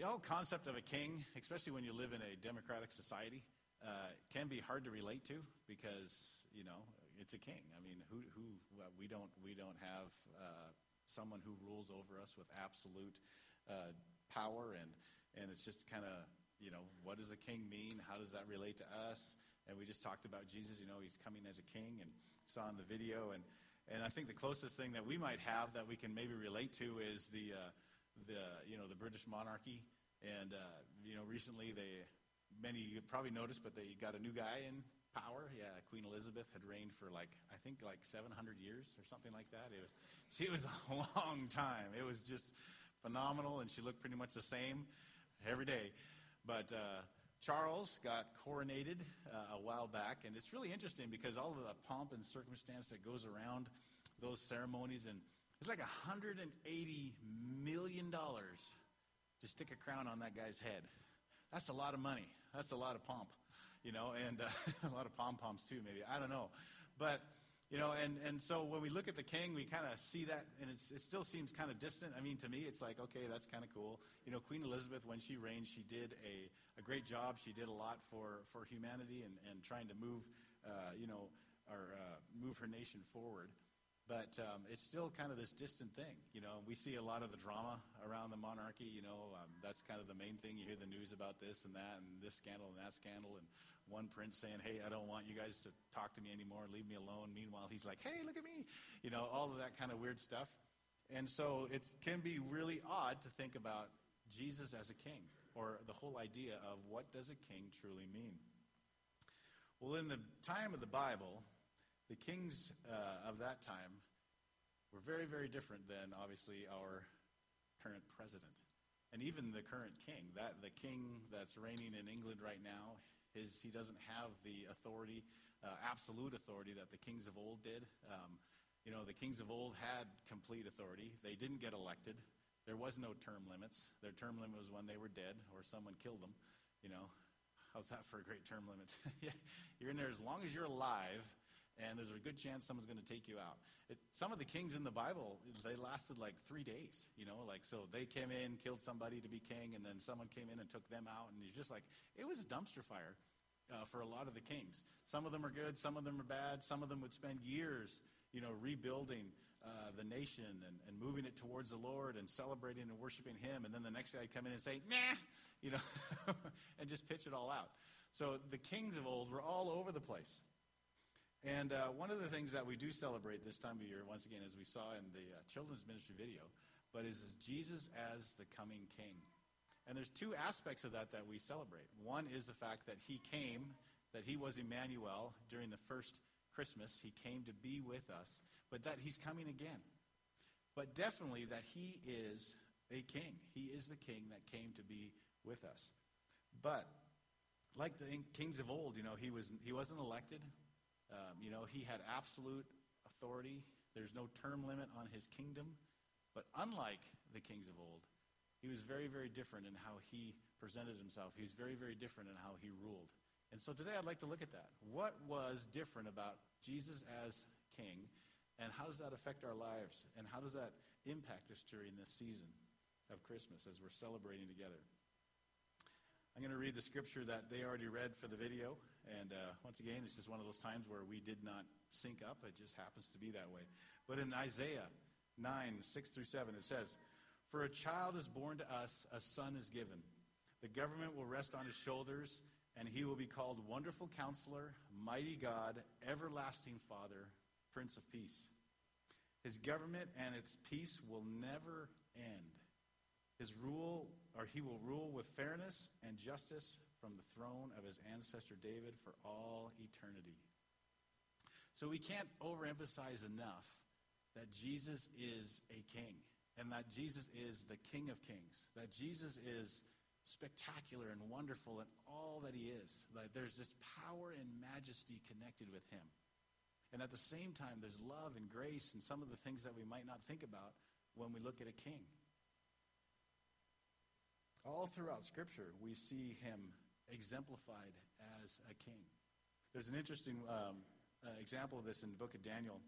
The whole concept of a king, especially when you live in a democratic society, uh, can be hard to relate to because you know it's a king. I mean, who who well, we don't we don't have uh, someone who rules over us with absolute uh, power, and and it's just kind of you know what does a king mean? How does that relate to us? And we just talked about Jesus. You know, he's coming as a king, and saw in the video, and and I think the closest thing that we might have that we can maybe relate to is the uh, the you know the British monarchy, and uh, you know recently they many you probably noticed, but they got a new guy in power. Yeah, Queen Elizabeth had reigned for like I think like 700 years or something like that. It was she was a long time. It was just phenomenal, and she looked pretty much the same every day. But uh, Charles got coronated uh, a while back, and it's really interesting because all of the pomp and circumstance that goes around those ceremonies, and it's like 180 million dollars to stick a crown on that guy's head. That's a lot of money. That's a lot of pomp, you know, and uh, a lot of pom poms too, maybe. I don't know. But, you know, and, and so when we look at the king, we kind of see that, and it still seems kind of distant. I mean, to me, it's like, okay, that's kind of cool. You know, Queen Elizabeth, when she reigned, she did a, a great job. She did a lot for, for humanity and, and trying to move, uh, you know, or uh, move her nation forward. But um, it's still kind of this distant thing. You know, we see a lot of the drama around the monarchy. You know, um, that's kind of the main thing. You hear the news about this and that and this scandal and that scandal. And one prince saying, hey, I don't want you guys to talk to me anymore. Leave me alone. Meanwhile, he's like, hey, look at me. You know, all of that kind of weird stuff. And so it can be really odd to think about Jesus as a king or the whole idea of what does a king truly mean. Well, in the time of the Bible, the kings uh, of that time were very, very different than obviously our current president. And even the current king, that the king that's reigning in England right now, his, he doesn't have the authority, uh, absolute authority that the kings of old did. Um, you know, the kings of old had complete authority. They didn't get elected. There was no term limits. Their term limit was when they were dead or someone killed them. You know, how's that for a great term limit? you're in there as long as you're alive and there's a good chance someone's going to take you out. It, some of the kings in the Bible, they lasted like three days, you know, like so they came in, killed somebody to be king, and then someone came in and took them out, and it's just like it was a dumpster fire uh, for a lot of the kings. Some of them are good, some of them are bad. Some of them would spend years, you know, rebuilding uh, the nation and, and moving it towards the Lord and celebrating and worshiping Him, and then the next day I'd come in and say, nah, you know, and just pitch it all out. So the kings of old were all over the place. And uh, one of the things that we do celebrate this time of year, once again, as we saw in the uh, children's ministry video, but is, is Jesus as the coming king. And there's two aspects of that that we celebrate. One is the fact that he came, that he was Emmanuel during the first Christmas. He came to be with us, but that he's coming again. But definitely that he is a king. He is the king that came to be with us. But like the kings of old, you know, he, was, he wasn't elected. Um, you know, he had absolute authority. There's no term limit on his kingdom. But unlike the kings of old, he was very, very different in how he presented himself. He was very, very different in how he ruled. And so today I'd like to look at that. What was different about Jesus as king, and how does that affect our lives? And how does that impact us during this season of Christmas as we're celebrating together? I'm going to read the scripture that they already read for the video. And uh, once again, it's just one of those times where we did not sync up. It just happens to be that way. But in Isaiah 9, 6 through 7, it says, For a child is born to us, a son is given. The government will rest on his shoulders, and he will be called Wonderful Counselor, Mighty God, Everlasting Father, Prince of Peace. His government and its peace will never end. His rule, or he will rule with fairness and justice from the throne of his ancestor David for all eternity. So we can't overemphasize enough that Jesus is a king and that Jesus is the King of Kings, that Jesus is spectacular and wonderful in all that he is. That there's this power and majesty connected with him. And at the same time, there's love and grace and some of the things that we might not think about when we look at a king. All throughout Scripture, we see him exemplified as a king. There's an interesting um, uh, example of this in the book of Daniel.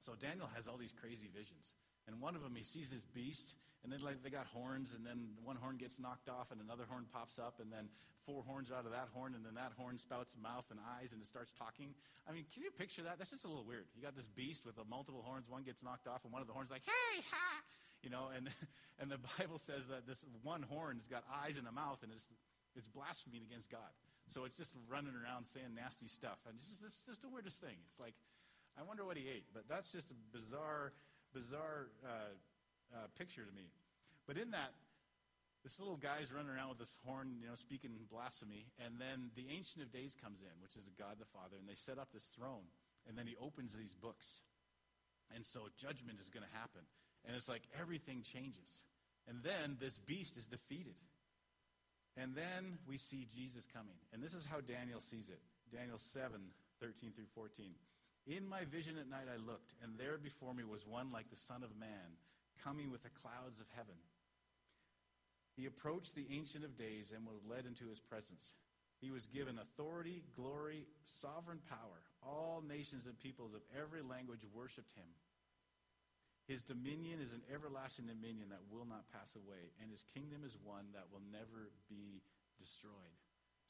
So Daniel has all these crazy visions. And one of them, he sees this beast, and then like they got horns, and then one horn gets knocked off, and another horn pops up, and then four horns out of that horn, and then that horn spouts mouth and eyes, and it starts talking. I mean, can you picture that? That's just a little weird. You got this beast with multiple horns. One gets knocked off, and one of the horns like, "Hey, ha!" You know, and and the Bible says that this one horn's got eyes and a mouth, and it's it's blaspheming against God. So it's just running around saying nasty stuff, and it's just, it's just the weirdest thing. It's like, I wonder what he ate, but that's just a bizarre, bizarre uh, uh, picture to me. But in that, this little guy's running around with this horn, you know, speaking blasphemy. And then the Ancient of Days comes in, which is God the Father, and they set up this throne. And then he opens these books. And so judgment is going to happen. And it's like everything changes. And then this beast is defeated. And then we see Jesus coming. And this is how Daniel sees it Daniel 7 13 through 14. In my vision at night I looked, and there before me was one like the Son of Man, coming with the clouds of heaven. He approached the Ancient of Days and was led into his presence. He was given authority, glory, sovereign power. All nations and peoples of every language worshiped him. His dominion is an everlasting dominion that will not pass away, and his kingdom is one that will never be destroyed.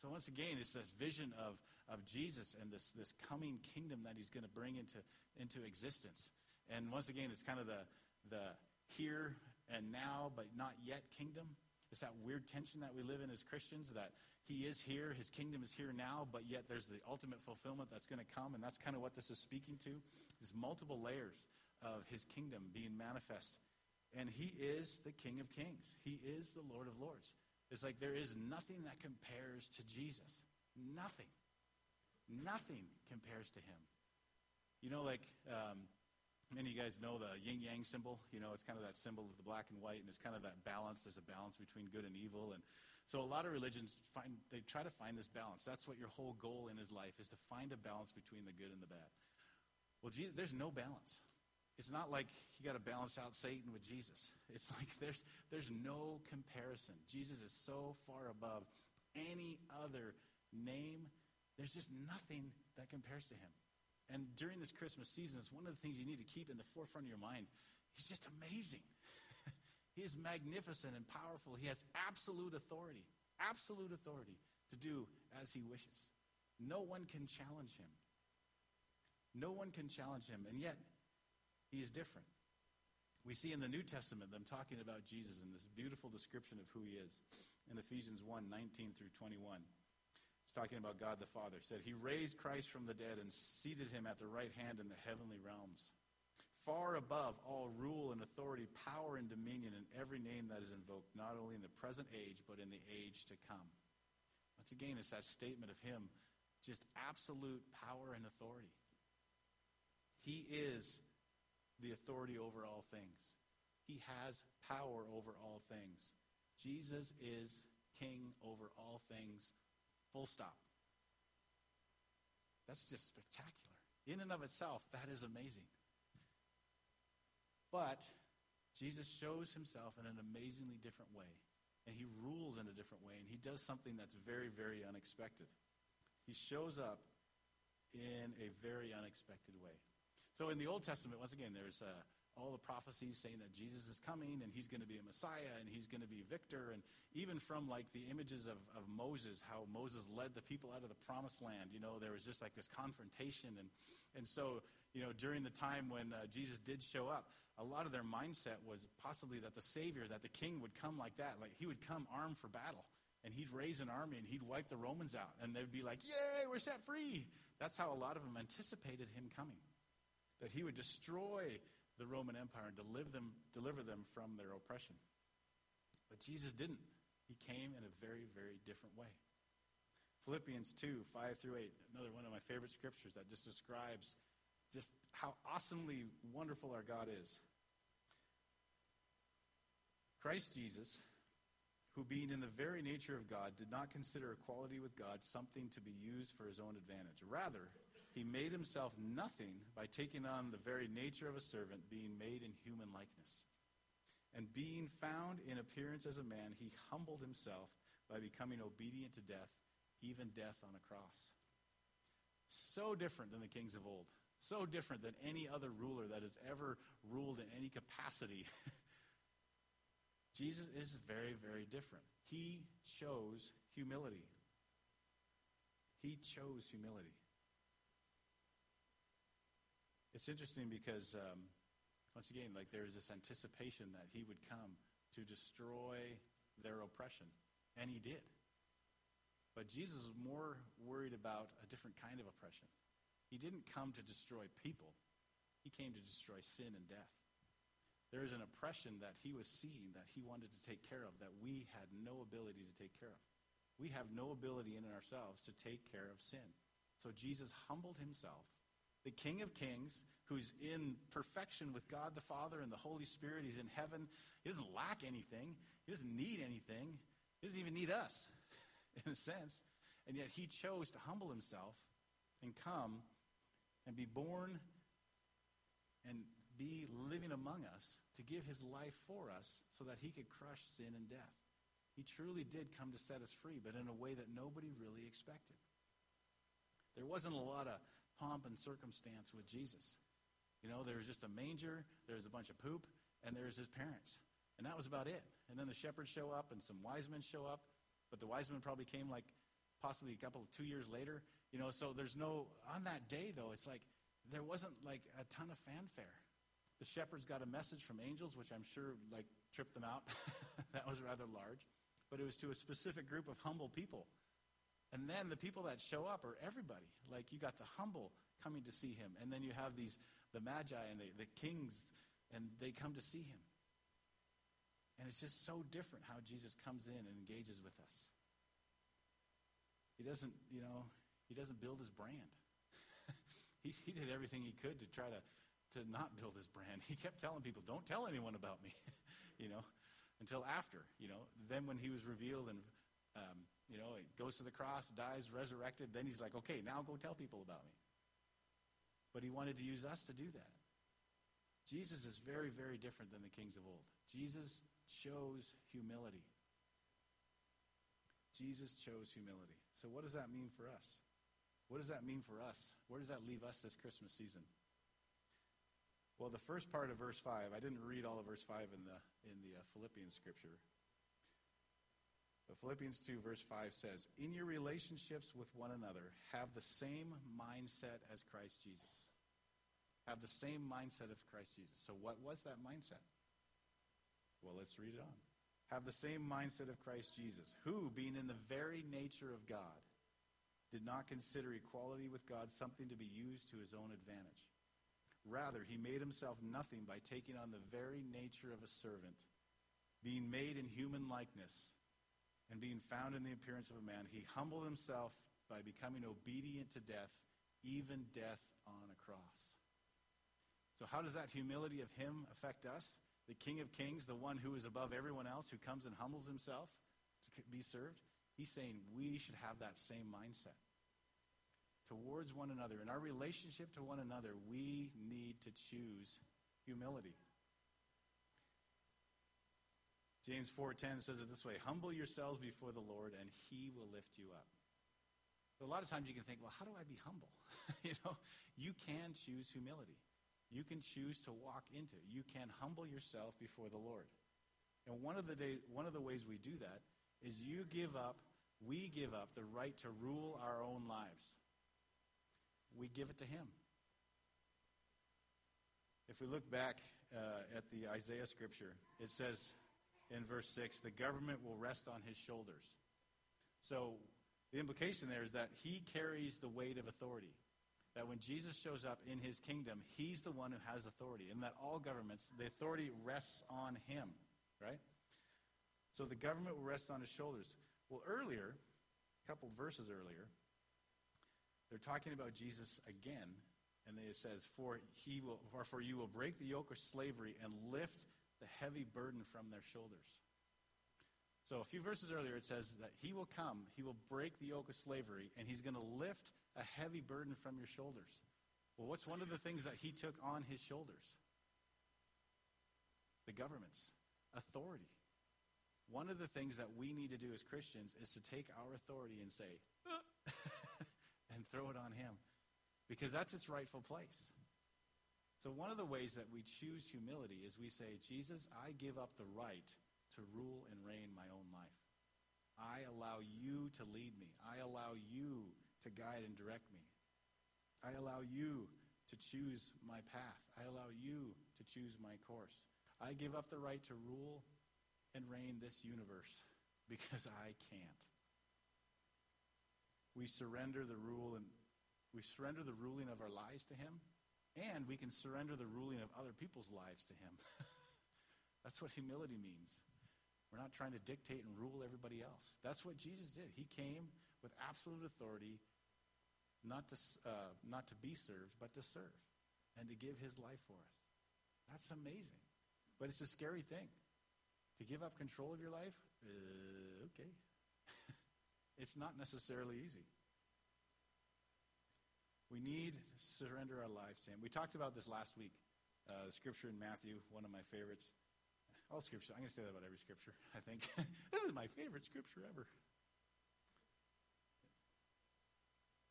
So, once again, it's this vision of, of Jesus and this, this coming kingdom that he's going to bring into, into existence. And once again, it's kind of the, the here and now, but not yet kingdom. It's that weird tension that we live in as Christians that he is here, his kingdom is here now, but yet there's the ultimate fulfillment that's going to come. And that's kind of what this is speaking to. There's multiple layers of his kingdom being manifest. And he is the King of Kings, he is the Lord of Lords. It's like there is nothing that compares to Jesus. Nothing. Nothing compares to him. You know, like um, Many of you guys know the yin yang symbol. You know, it's kind of that symbol of the black and white, and it's kind of that balance. There's a balance between good and evil. And so a lot of religions find, they try to find this balance. That's what your whole goal in his life is to find a balance between the good and the bad. Well, Jesus, there's no balance. It's not like you got to balance out Satan with Jesus. It's like there's, there's no comparison. Jesus is so far above any other name. There's just nothing that compares to him. And during this Christmas season, it's one of the things you need to keep in the forefront of your mind. He's just amazing. he is magnificent and powerful. He has absolute authority, absolute authority to do as he wishes. No one can challenge him. No one can challenge him. And yet, he is different. We see in the New Testament them talking about Jesus in this beautiful description of who he is in Ephesians 1 19 through 21 it's talking about God the Father, said, He raised Christ from the dead and seated him at the right hand in the heavenly realms, far above all rule and authority, power and dominion, and every name that is invoked, not only in the present age, but in the age to come. Once again, it's that statement of Him, just absolute power and authority. He is the authority over all things. He has power over all things. Jesus is king over all things Full stop. That's just spectacular. In and of itself, that is amazing. But Jesus shows himself in an amazingly different way. And he rules in a different way. And he does something that's very, very unexpected. He shows up in a very unexpected way. So in the Old Testament, once again, there's uh, all the prophecies saying that Jesus is coming and he's going to be a Messiah and he's going to be victor. And even from like the images of, of Moses, how Moses led the people out of the promised land, you know, there was just like this confrontation. And, and so, you know, during the time when uh, Jesus did show up, a lot of their mindset was possibly that the Savior, that the King would come like that. Like he would come armed for battle and he'd raise an army and he'd wipe the Romans out. And they'd be like, yay, we're set free. That's how a lot of them anticipated him coming. That he would destroy the Roman Empire and deliver them, deliver them from their oppression. But Jesus didn't. He came in a very, very different way. Philippians 2, 5 through 8, another one of my favorite scriptures that just describes just how awesomely wonderful our God is. Christ Jesus, who being in the very nature of God, did not consider equality with God something to be used for his own advantage. Rather, he made himself nothing by taking on the very nature of a servant, being made in human likeness. And being found in appearance as a man, he humbled himself by becoming obedient to death, even death on a cross. So different than the kings of old. So different than any other ruler that has ever ruled in any capacity. Jesus is very, very different. He chose humility. He chose humility. It's interesting because, um, once again, like there is this anticipation that he would come to destroy their oppression, and he did. But Jesus was more worried about a different kind of oppression. He didn't come to destroy people, he came to destroy sin and death. There is an oppression that he was seeing that he wanted to take care of that we had no ability to take care of. We have no ability in ourselves to take care of sin. So Jesus humbled himself, the King of Kings, who's in perfection with God the Father and the Holy Spirit. He's in heaven. He doesn't lack anything, he doesn't need anything, he doesn't even need us, in a sense. And yet he chose to humble himself and come and be born and be living among us to give his life for us so that he could crush sin and death. He truly did come to set us free, but in a way that nobody really expected. There wasn't a lot of pomp and circumstance with Jesus. You know, there was just a manger, there was a bunch of poop, and there was his parents. And that was about it. And then the shepherds show up and some wise men show up, but the wise men probably came like possibly a couple, two years later. You know, so there's no, on that day though, it's like there wasn't like a ton of fanfare. The shepherds got a message from angels, which I'm sure like tripped them out. that was rather large. But it was to a specific group of humble people. And then the people that show up are everybody. Like you got the humble coming to see him. And then you have these, the magi and the, the kings, and they come to see him. And it's just so different how Jesus comes in and engages with us. He doesn't, you know, he doesn't build his brand. he, he did everything he could to try to to not build his brand. He kept telling people, don't tell anyone about me, you know, until after, you know. Then when he was revealed and, um, you know, he goes to the cross, dies, resurrected, then he's like, okay, now go tell people about me. But he wanted to use us to do that. Jesus is very, very different than the kings of old. Jesus chose humility. Jesus chose humility. So, what does that mean for us? What does that mean for us? Where does that leave us this Christmas season? Well, the first part of verse 5, I didn't read all of verse 5 in the, in the uh, Philippians scripture. But Philippians 2, verse 5 says, In your relationships with one another, have the same mindset as Christ Jesus. Have the same mindset of Christ Jesus. So, what was that mindset? Well, let's read it on. Have the same mindset of Christ Jesus, who, being in the very nature of God, did not consider equality with God something to be used to his own advantage. Rather, he made himself nothing by taking on the very nature of a servant. Being made in human likeness and being found in the appearance of a man, he humbled himself by becoming obedient to death, even death on a cross. So, how does that humility of him affect us? The King of Kings, the one who is above everyone else, who comes and humbles himself to be served, he's saying we should have that same mindset towards one another, in our relationship to one another, we need to choose humility. James 4:10 says it this way, "Humble yourselves before the Lord and he will lift you up." A lot of times you can think, "Well, how do I be humble?" you know, you can choose humility. You can choose to walk into. You can humble yourself before the Lord. And one of the day, one of the ways we do that is you give up, we give up the right to rule our own lives we give it to him. If we look back uh, at the Isaiah scripture, it says in verse 6 the government will rest on his shoulders. So the implication there is that he carries the weight of authority. That when Jesus shows up in his kingdom, he's the one who has authority. And that all governments, the authority rests on him, right? So the government will rest on his shoulders. Well, earlier, a couple verses earlier, they're talking about Jesus again, and it says, "For he will, for you will break the yoke of slavery and lift the heavy burden from their shoulders." So a few verses earlier, it says that he will come, he will break the yoke of slavery, and he's going to lift a heavy burden from your shoulders. Well, what's one of the things that he took on his shoulders? The government's authority. One of the things that we need to do as Christians is to take our authority and say, and throw it on him. because that's its rightful place. So, one of the ways that we choose humility is we say, Jesus, I give up the right to rule and reign my own life. I allow you to lead me. I allow you to guide and direct me. I allow you to choose my path. I allow you to choose my course. I give up the right to rule and reign this universe because I can't. We surrender the rule and we surrender the ruling of our lives to him and we can surrender the ruling of other people's lives to Him. That's what humility means. We're not trying to dictate and rule everybody else. That's what Jesus did. He came with absolute authority, not to, uh, not to be served, but to serve and to give his life for us. That's amazing. But it's a scary thing. To give up control of your life, uh, okay. it's not necessarily easy. We need to surrender our lives to Him. We talked about this last week. Uh, scripture in Matthew, one of my favorites. All scripture. I'm going to say that about every scripture, I think. this is my favorite scripture ever.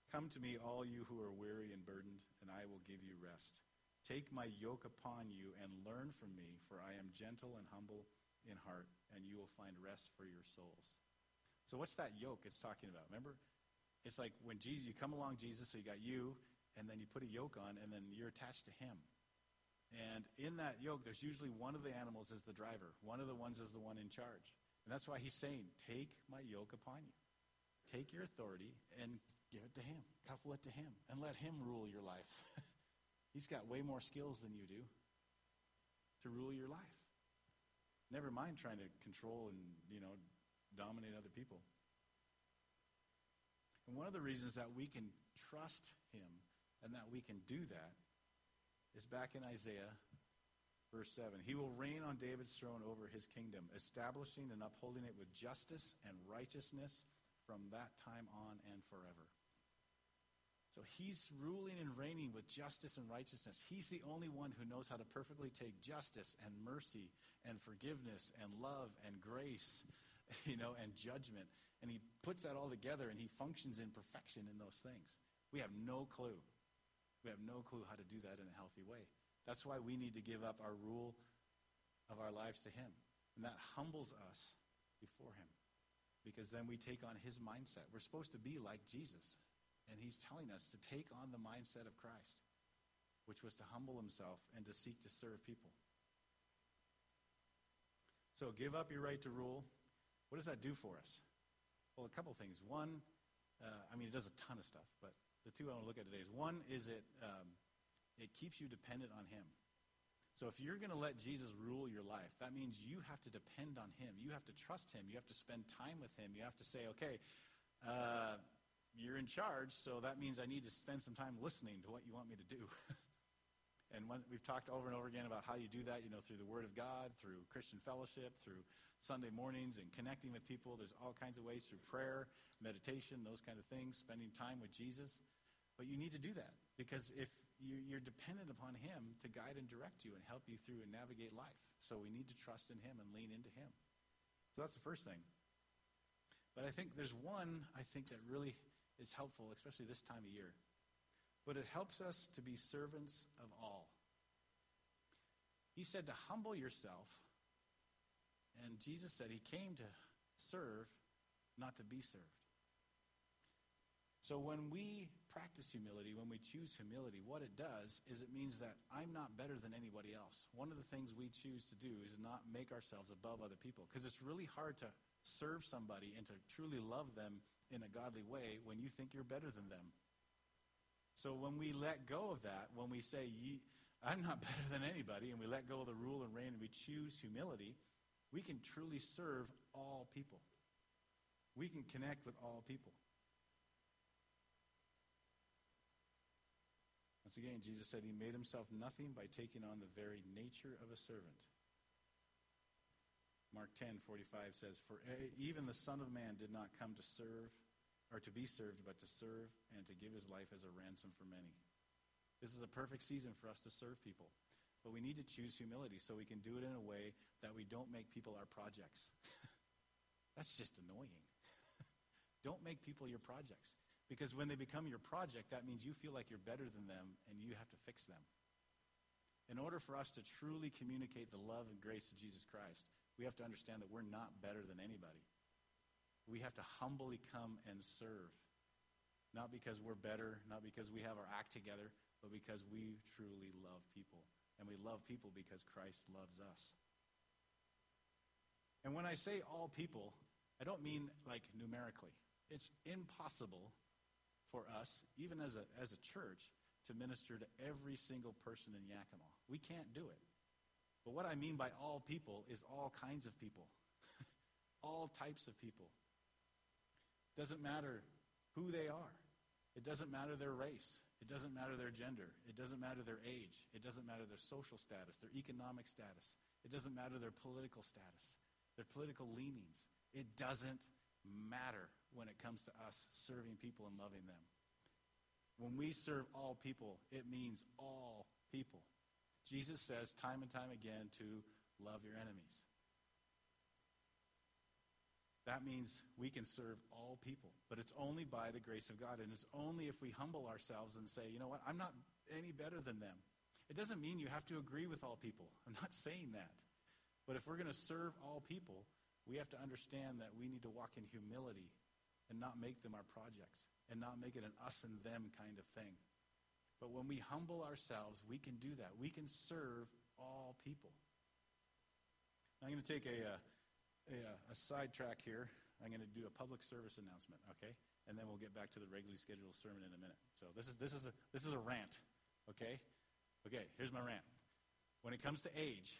Come to me, all you who are weary and burdened, and I will give you rest. Take my yoke upon you and learn from me, for I am gentle and humble in heart, and you will find rest for your souls. So, what's that yoke it's talking about? Remember, it's like when Jesus, you come along Jesus, so you got you, and then you put a yoke on, and then you're attached to him. And in that yoke, there's usually one of the animals is the driver. One of the ones is the one in charge. And that's why he's saying, take my yoke upon you. Take your authority and give it to him. Couple it to him. And let him rule your life. he's got way more skills than you do to rule your life. Never mind trying to control and, you know, dominate other people. And one of the reasons that we can trust him and that we can do that is back in Isaiah, verse 7. He will reign on David's throne over his kingdom, establishing and upholding it with justice and righteousness from that time on and forever. So he's ruling and reigning with justice and righteousness. He's the only one who knows how to perfectly take justice and mercy and forgiveness and love and grace, you know, and judgment and he puts that all together and he functions in perfection in those things. We have no clue. We have no clue how to do that in a healthy way. That's why we need to give up our rule of our lives to him. And that humbles us before him. Because then we take on his mindset. We're supposed to be like Jesus. And he's telling us to take on the mindset of Christ, which was to humble himself and to seek to serve people. So give up your right to rule. What does that do for us? Well, a couple things. One, uh, I mean, it does a ton of stuff, but the two I want to look at today is one is it um, it keeps you dependent on Him. So if you're going to let Jesus rule your life, that means you have to depend on Him. You have to trust Him. You have to spend time with Him. You have to say, okay, uh, you're in charge, so that means I need to spend some time listening to what you want me to do. and we've talked over and over again about how you do that, you know, through the Word of God, through Christian fellowship, through Sunday mornings and connecting with people. There's all kinds of ways through prayer, meditation, those kind of things, spending time with Jesus. But you need to do that because if you're dependent upon Him to guide and direct you and help you through and navigate life. So we need to trust in Him and lean into Him. So that's the first thing. But I think there's one I think that really is helpful, especially this time of year. But it helps us to be servants of all. He said to humble yourself and Jesus said he came to serve, not to be served. So when we practice humility, when we choose humility, what it does is it means that I'm not better than anybody else. One of the things we choose to do is not make ourselves above other people because it's really hard to serve somebody and to truly love them in a godly way when you think you're better than them. So when we let go of that, when we say, I'm not better than anybody, and we let go of the rule and reign and we choose humility, we can truly serve all people. We can connect with all people. Once again, Jesus said he made himself nothing by taking on the very nature of a servant. Mark 10, 45 says, For eh, even the Son of Man did not come to serve, or to be served, but to serve and to give his life as a ransom for many. This is a perfect season for us to serve people. But we need to choose humility so we can do it in a way that we don't make people our projects. That's just annoying. don't make people your projects. Because when they become your project, that means you feel like you're better than them and you have to fix them. In order for us to truly communicate the love and grace of Jesus Christ, we have to understand that we're not better than anybody. We have to humbly come and serve. Not because we're better, not because we have our act together, but because we truly love people. And we love people because Christ loves us. And when I say all people, I don't mean like numerically. It's impossible for us, even as a, as a church, to minister to every single person in Yakima. We can't do it. But what I mean by all people is all kinds of people, all types of people. Doesn't matter who they are. It doesn't matter their race. It doesn't matter their gender. It doesn't matter their age. It doesn't matter their social status, their economic status. It doesn't matter their political status, their political leanings. It doesn't matter when it comes to us serving people and loving them. When we serve all people, it means all people. Jesus says time and time again to love your enemies. That means we can serve all people, but it's only by the grace of God, and it's only if we humble ourselves and say, you know what, I'm not any better than them. It doesn't mean you have to agree with all people. I'm not saying that. But if we're going to serve all people, we have to understand that we need to walk in humility and not make them our projects and not make it an us and them kind of thing. But when we humble ourselves, we can do that. We can serve all people. I'm going to take a, uh, a, uh, a sidetrack here. I'm going to do a public service announcement, okay? And then we'll get back to the regularly scheduled sermon in a minute. So this is, this is, a, this is a rant, okay? Okay, here's my rant. When it comes to age,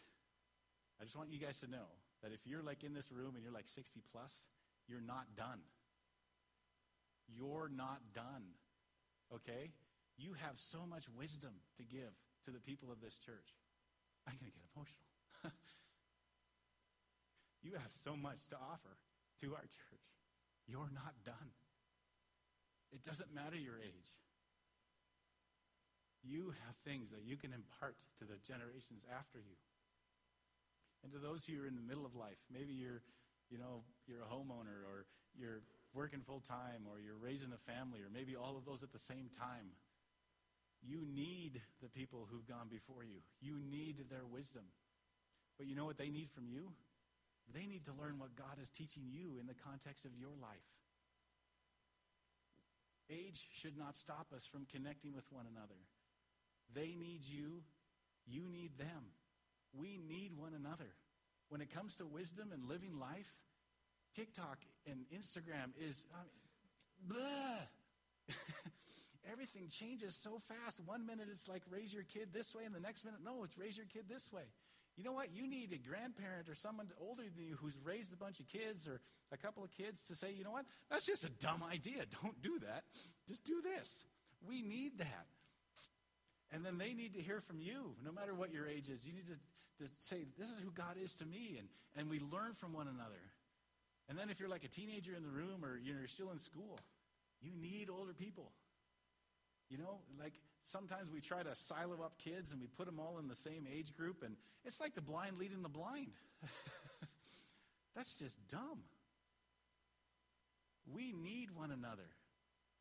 I just want you guys to know that if you're like in this room and you're like 60 plus, you're not done. You're not done, okay? You have so much wisdom to give to the people of this church. I'm going to get emotional. You have so much to offer to our church. You're not done. It doesn't matter your age. You have things that you can impart to the generations after you. And to those who are in the middle of life, maybe you're, you know, you're a homeowner or you're working full time or you're raising a family or maybe all of those at the same time. You need the people who've gone before you. You need their wisdom. But you know what they need from you? They need to learn what God is teaching you in the context of your life. Age should not stop us from connecting with one another. They need you. You need them. We need one another. When it comes to wisdom and living life, TikTok and Instagram is blah. Everything changes so fast. One minute it's like raise your kid this way, and the next minute, no, it's raise your kid this way. You know what? You need a grandparent or someone older than you who's raised a bunch of kids or a couple of kids to say, you know what? That's just a dumb idea. Don't do that. Just do this. We need that. And then they need to hear from you, no matter what your age is. You need to, to say, this is who God is to me. And, and we learn from one another. And then if you're like a teenager in the room or you're still in school, you need older people. You know, like sometimes we try to silo up kids and we put them all in the same age group, and it's like the blind leading the blind. That's just dumb. We need one another.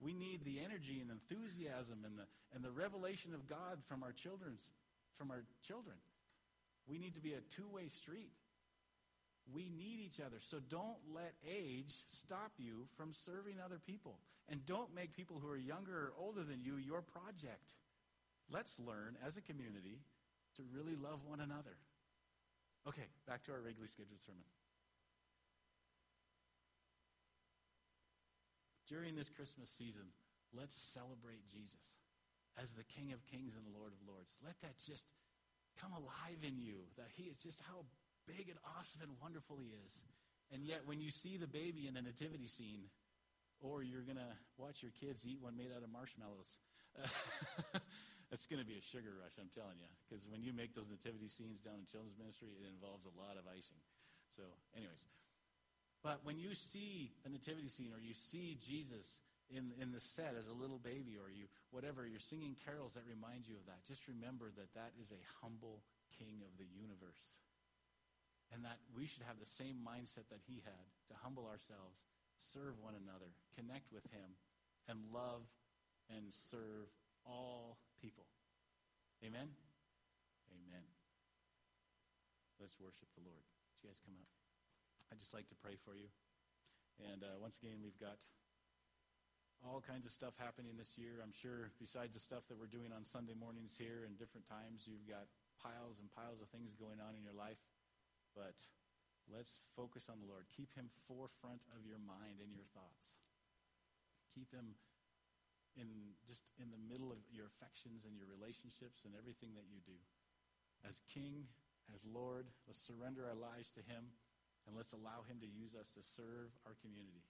We need the energy and enthusiasm and the, and the revelation of God from our children's from our children. We need to be a two-way street. We need each other. So don't let age stop you from serving other people. And don't make people who are younger or older than you your project. Let's learn as a community to really love one another. Okay, back to our regularly scheduled sermon. During this Christmas season, let's celebrate Jesus as the King of Kings and the Lord of Lords. Let that just come alive in you, that He is just how big and awesome and wonderful he is. And yet, when you see the baby in a nativity scene, or you're going to watch your kids eat one made out of marshmallows, it's going to be a sugar rush, I'm telling you. Because when you make those nativity scenes down in children's ministry, it involves a lot of icing. So, anyways. But when you see a nativity scene or you see Jesus in, in the set as a little baby or you whatever, you're singing carols that remind you of that, just remember that that is a humble king of the universe and that we should have the same mindset that he had to humble ourselves, serve one another, connect with him, and love and serve all people. Amen? Amen. Let's worship the Lord. Would you guys come up? I'd just like to pray for you. And uh, once again, we've got all kinds of stuff happening this year. I'm sure besides the stuff that we're doing on Sunday mornings here and different times, you've got piles and piles of things going on in your life. But let's focus on the Lord. Keep him forefront of your mind and your thoughts. Keep him in just in the middle of your affections and your relationships and everything that you do. As King, as Lord, let's surrender our lives to him and let's allow him to use us to serve our community.